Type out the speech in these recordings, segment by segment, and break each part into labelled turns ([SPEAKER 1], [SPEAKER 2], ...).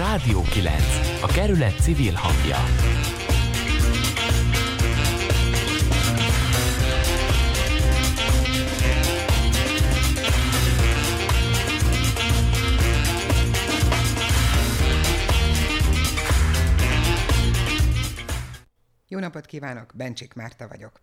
[SPEAKER 1] Rádió 9. A kerület civil hangja.
[SPEAKER 2] Jó napot kívánok, Bencsik Márta vagyok.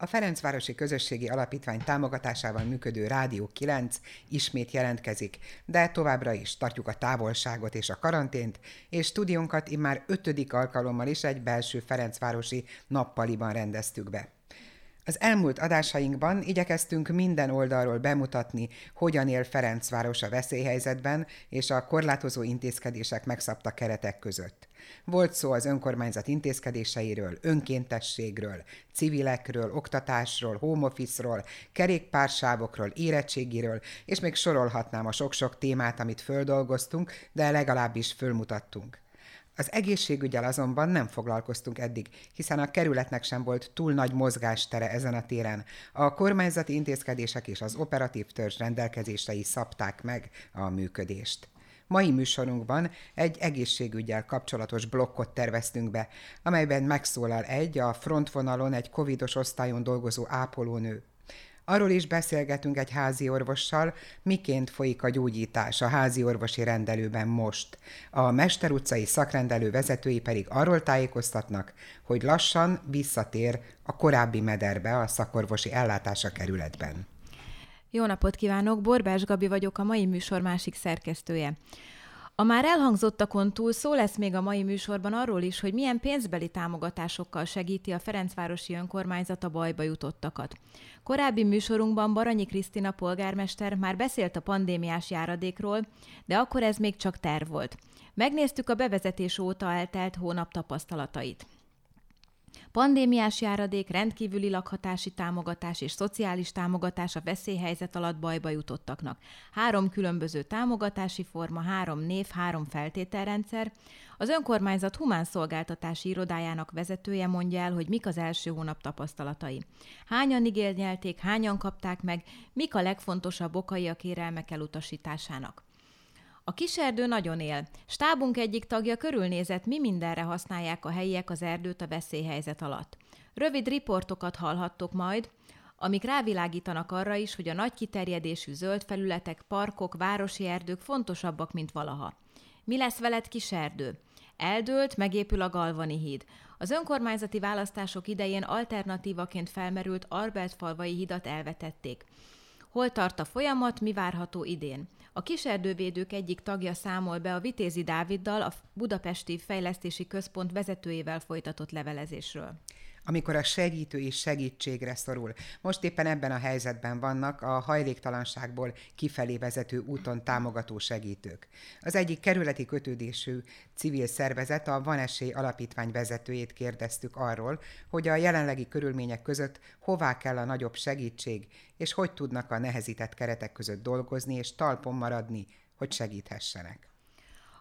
[SPEAKER 2] A Ferencvárosi Közösségi Alapítvány támogatásával működő Rádió 9 ismét jelentkezik, de továbbra is tartjuk a távolságot és a karantént, és stúdiónkat immár ötödik alkalommal is egy belső Ferencvárosi nappaliban rendeztük be. Az elmúlt adásainkban igyekeztünk minden oldalról bemutatni, hogyan él Ferencváros a veszélyhelyzetben és a korlátozó intézkedések megszabta keretek között. Volt szó az önkormányzat intézkedéseiről, önkéntességről, civilekről, oktatásról, home office-ról, kerékpársávokról, érettségiről, és még sorolhatnám a sok-sok témát, amit földolgoztunk, de legalábbis fölmutattunk. Az egészségügyel azonban nem foglalkoztunk eddig, hiszen a kerületnek sem volt túl nagy mozgástere ezen a téren. A kormányzati intézkedések és az operatív törzs rendelkezései szabták meg a működést. Mai műsorunkban egy egészségügyel kapcsolatos blokkot terveztünk be, amelyben megszólal egy a frontvonalon egy covidos osztályon dolgozó ápolónő. Arról is beszélgetünk egy házi orvossal, miként folyik a gyógyítás a házi orvosi rendelőben most. A Mester utcai szakrendelő vezetői pedig arról tájékoztatnak, hogy lassan visszatér a korábbi mederbe a szakorvosi ellátása kerületben.
[SPEAKER 3] Jó napot kívánok, Borbás Gabi vagyok, a mai műsor másik szerkesztője. A már elhangzottakon túl szó lesz még a mai műsorban arról is, hogy milyen pénzbeli támogatásokkal segíti a Ferencvárosi Önkormányzat a bajba jutottakat. Korábbi műsorunkban Baranyi Krisztina polgármester már beszélt a pandémiás járadékról, de akkor ez még csak terv volt. Megnéztük a bevezetés óta eltelt hónap tapasztalatait. Pandémiás járadék, rendkívüli lakhatási támogatás és szociális támogatás a veszélyhelyzet alatt bajba jutottaknak. Három különböző támogatási forma, három név, három feltételrendszer. Az önkormányzat humán szolgáltatási irodájának vezetője mondja el, hogy mik az első hónap tapasztalatai. Hányan igényelték, hányan kapták meg, mik a legfontosabb okai a kérelmek elutasításának. A kiserdő nagyon él. Stábunk egyik tagja körülnézett, mi mindenre használják a helyiek az erdőt a veszélyhelyzet alatt. Rövid riportokat hallhattok majd, amik rávilágítanak arra is, hogy a nagy kiterjedésű zöld felületek, parkok, városi erdők fontosabbak, mint valaha. Mi lesz veled kiserdő? Eldőlt, megépül a Galvani híd. Az önkormányzati választások idején alternatívaként felmerült Albert falvai hidat elvetették. Hol tart a folyamat, mi várható idén? A kiserdővédők egyik tagja számol be a Vitézi Dáviddal, a Budapesti Fejlesztési Központ vezetőjével folytatott levelezésről
[SPEAKER 2] amikor a segítő is segítségre szorul. Most éppen ebben a helyzetben vannak a hajléktalanságból kifelé vezető úton támogató segítők. Az egyik kerületi kötődésű civil szervezet, a Van Esély Alapítvány vezetőjét kérdeztük arról, hogy a jelenlegi körülmények között hová kell a nagyobb segítség, és hogy tudnak a nehezített keretek között dolgozni és talpon maradni, hogy segíthessenek.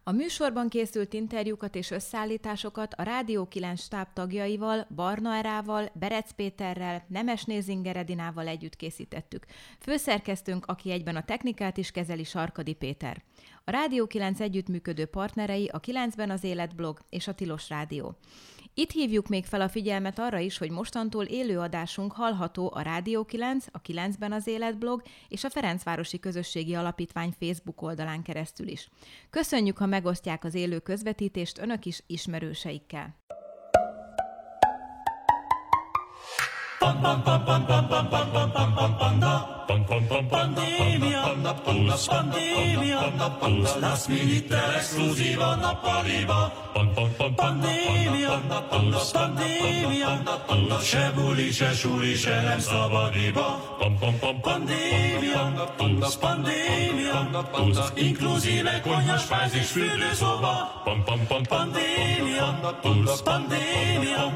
[SPEAKER 3] A műsorban készült interjúkat és összeállításokat a Rádió 9 stáb tagjaival, Barna Erával, Berec Péterrel, Nemes Nézinger Edinával együtt készítettük. Főszerkesztőnk, aki egyben a technikát is kezeli, Sarkadi Péter. A Rádió 9 együttműködő partnerei a 9-ben az Életblog és a Tilos Rádió. Itt hívjuk még fel a figyelmet arra is, hogy mostantól élő adásunk hallható a Rádió 9, a 9-ben az Életblog és a Ferencvárosi Közösségi Alapítvány Facebook oldalán keresztül is. Köszönjük, ha megosztják az élő közvetítést önök is ismerőseikkel. Pandemia, pandemia, last minute esclusiva nappaliba. Pandemia, pandemia, se buli, se suli, se nem szabadiba. Pandemia, pandemia, inkluzíve konyhas fázis fürdőszoba. Pandemia, pandemia,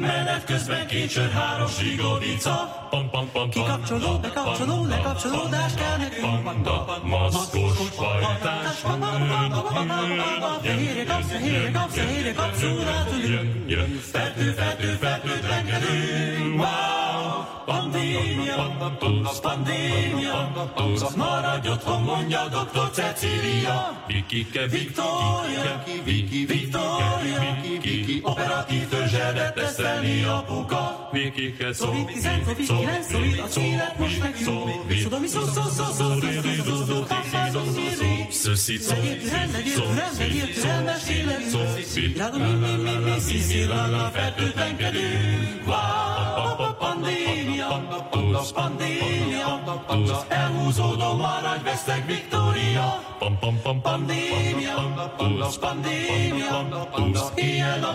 [SPEAKER 3] menet közben két sör, három zsigorica. Kikapcsoló, bekapcsoló, lekapcsolódás kell nekünk. Maszkos fajtás, fehérje kapsz, fehérje kapsz, fehérje kapsz, jön, jön, fertő, fertő, fertőtlenkedünk. Wow!
[SPEAKER 4] pandémia, tudsz pandémia, tudsz maradj otthon, mondja doktor Cecília. Vikike, Viktória, Viki, Viktória, Viki, operatív törzsebe teszeli apuka. Vikike, szó, szó, szó, szó, most nekünk. Szodomi, szó, szó, szó, szó, Ceci, szó, szó, szó, szó, szó, szó, Pandémia, plusz pandémia, plusz elhúzódó maradj vesztek Viktória. Pandémia, plusz pandémia, plusz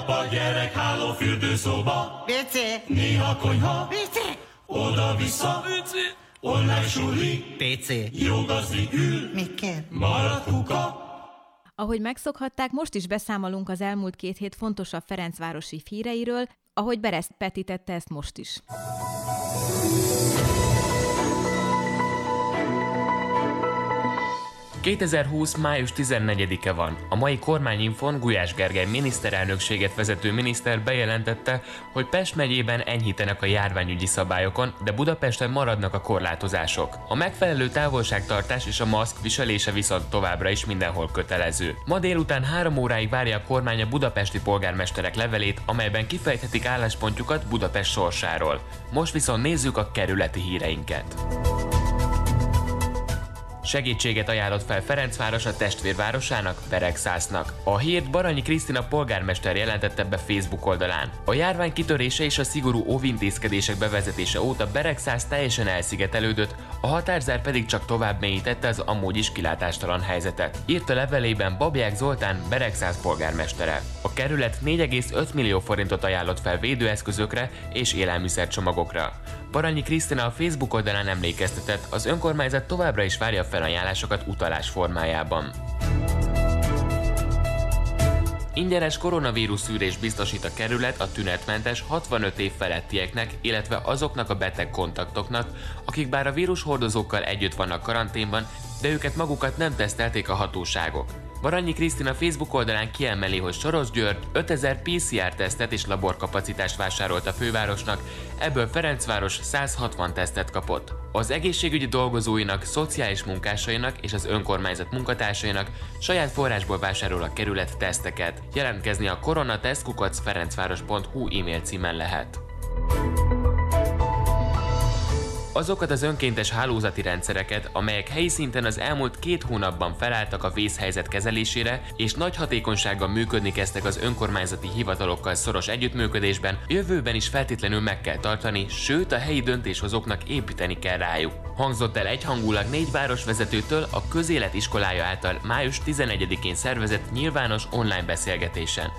[SPEAKER 4] a gyerek háló fürdőszoba.
[SPEAKER 5] WC,
[SPEAKER 4] Néha konyha,
[SPEAKER 5] WC,
[SPEAKER 4] oda-vissza, online suli,
[SPEAKER 5] PC.
[SPEAKER 4] jó gazdi ül,
[SPEAKER 5] Mit kér?
[SPEAKER 4] marad kuka.
[SPEAKER 3] Ahogy megszokhatták, most is beszámolunk az elmúlt két hét fontosabb Ferencvárosi híreiről, ahogy Bereszt Peti tette ezt most is.
[SPEAKER 1] 2020. május 14-e van. A mai kormányinfon Gulyás Gergely miniszterelnökséget vezető miniszter bejelentette, hogy Pest megyében enyhítenek a járványügyi szabályokon, de Budapesten maradnak a korlátozások. A megfelelő távolságtartás és a maszk viselése viszont továbbra is mindenhol kötelező. Ma délután három óráig várja a kormány a budapesti polgármesterek levelét, amelyben kifejthetik álláspontjukat Budapest sorsáról. Most viszont nézzük a kerületi híreinket. Segítséget ajánlott fel Ferencváros a testvérvárosának, Beregszásznak. A hírt Baranyi Krisztina polgármester jelentette be Facebook oldalán. A járvány kitörése és a szigorú óvintézkedések bevezetése óta Beregszász teljesen elszigetelődött, a határzár pedig csak tovább mélyítette az amúgy is kilátástalan helyzetet. Írt a levelében Babják Zoltán, Beregszász polgármestere. A kerület 4,5 millió forintot ajánlott fel védőeszközökre és élelmiszercsomagokra. Baranyi Krisztina a Facebook oldalán emlékeztetett, az önkormányzat továbbra is várja felajánlásokat utalás formájában. Ingyenes koronavírus szűrés biztosít a kerület a tünetmentes 65 év felettieknek, illetve azoknak a beteg kontaktoknak, akik bár a vírus hordozókkal együtt vannak karanténban, de őket magukat nem tesztelték a hatóságok. Baranyi Krisztina Facebook oldalán kiemeli, hogy Soros György 5000 PCR-tesztet és laborkapacitást vásárolt a fővárosnak, ebből Ferencváros 160 tesztet kapott. Az egészségügyi dolgozóinak, szociális munkásainak és az önkormányzat munkatársainak saját forrásból vásárol a kerület teszteket. Jelentkezni a koronatesztkukacferencváros.hu e-mail címen lehet. Azokat az önkéntes hálózati rendszereket, amelyek helyi szinten az elmúlt két hónapban felálltak a vészhelyzet kezelésére, és nagy hatékonysággal működni kezdtek az önkormányzati hivatalokkal szoros együttműködésben, jövőben is feltétlenül meg kell tartani, sőt a helyi döntéshozóknak építeni kell rájuk. Hangzott el egyhangulag négy városvezetőtől a közélet iskolája által május 11-én szervezett nyilvános online beszélgetésen.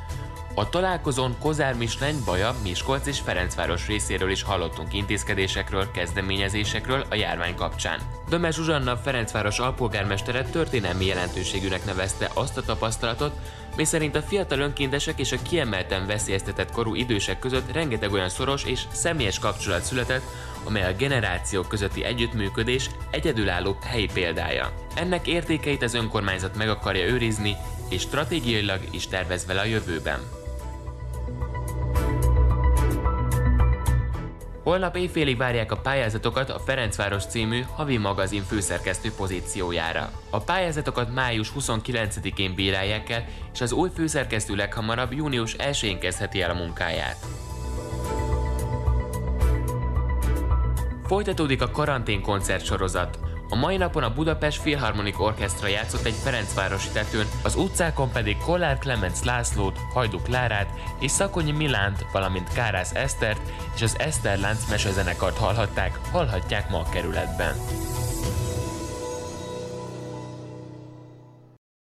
[SPEAKER 1] A találkozón Kozár Misleny, Baja, Miskolc és Ferencváros részéről is hallottunk intézkedésekről, kezdeményezésekről a járvány kapcsán. Dömes Zsuzsanna Ferencváros alpolgármestere történelmi jelentőségűnek nevezte azt a tapasztalatot, mi szerint a fiatal önkéntesek és a kiemelten veszélyeztetett korú idősek között rengeteg olyan szoros és személyes kapcsolat született, amely a generációk közötti együttműködés egyedülálló helyi példája. Ennek értékeit az önkormányzat meg akarja őrizni, és stratégiailag is tervez vele a jövőben. Holnap éjfélig várják a pályázatokat a Ferencváros című havi magazin főszerkesztő pozíciójára. A pályázatokat május 29-én bírálják el, és az új főszerkesztő leghamarabb június 1-én kezdheti el a munkáját. Folytatódik a karantén koncert sorozat. A mai napon a Budapest Philharmonic Orchestra játszott egy Ferencvárosi tetőn, az utcákon pedig Kollár Clemens Lászlót, Hajduk Klárát és Szakonyi Milánt, valamint Kárász Esztert és az Eszter Lánc mesezenekart hallhatták, hallhatják ma a kerületben.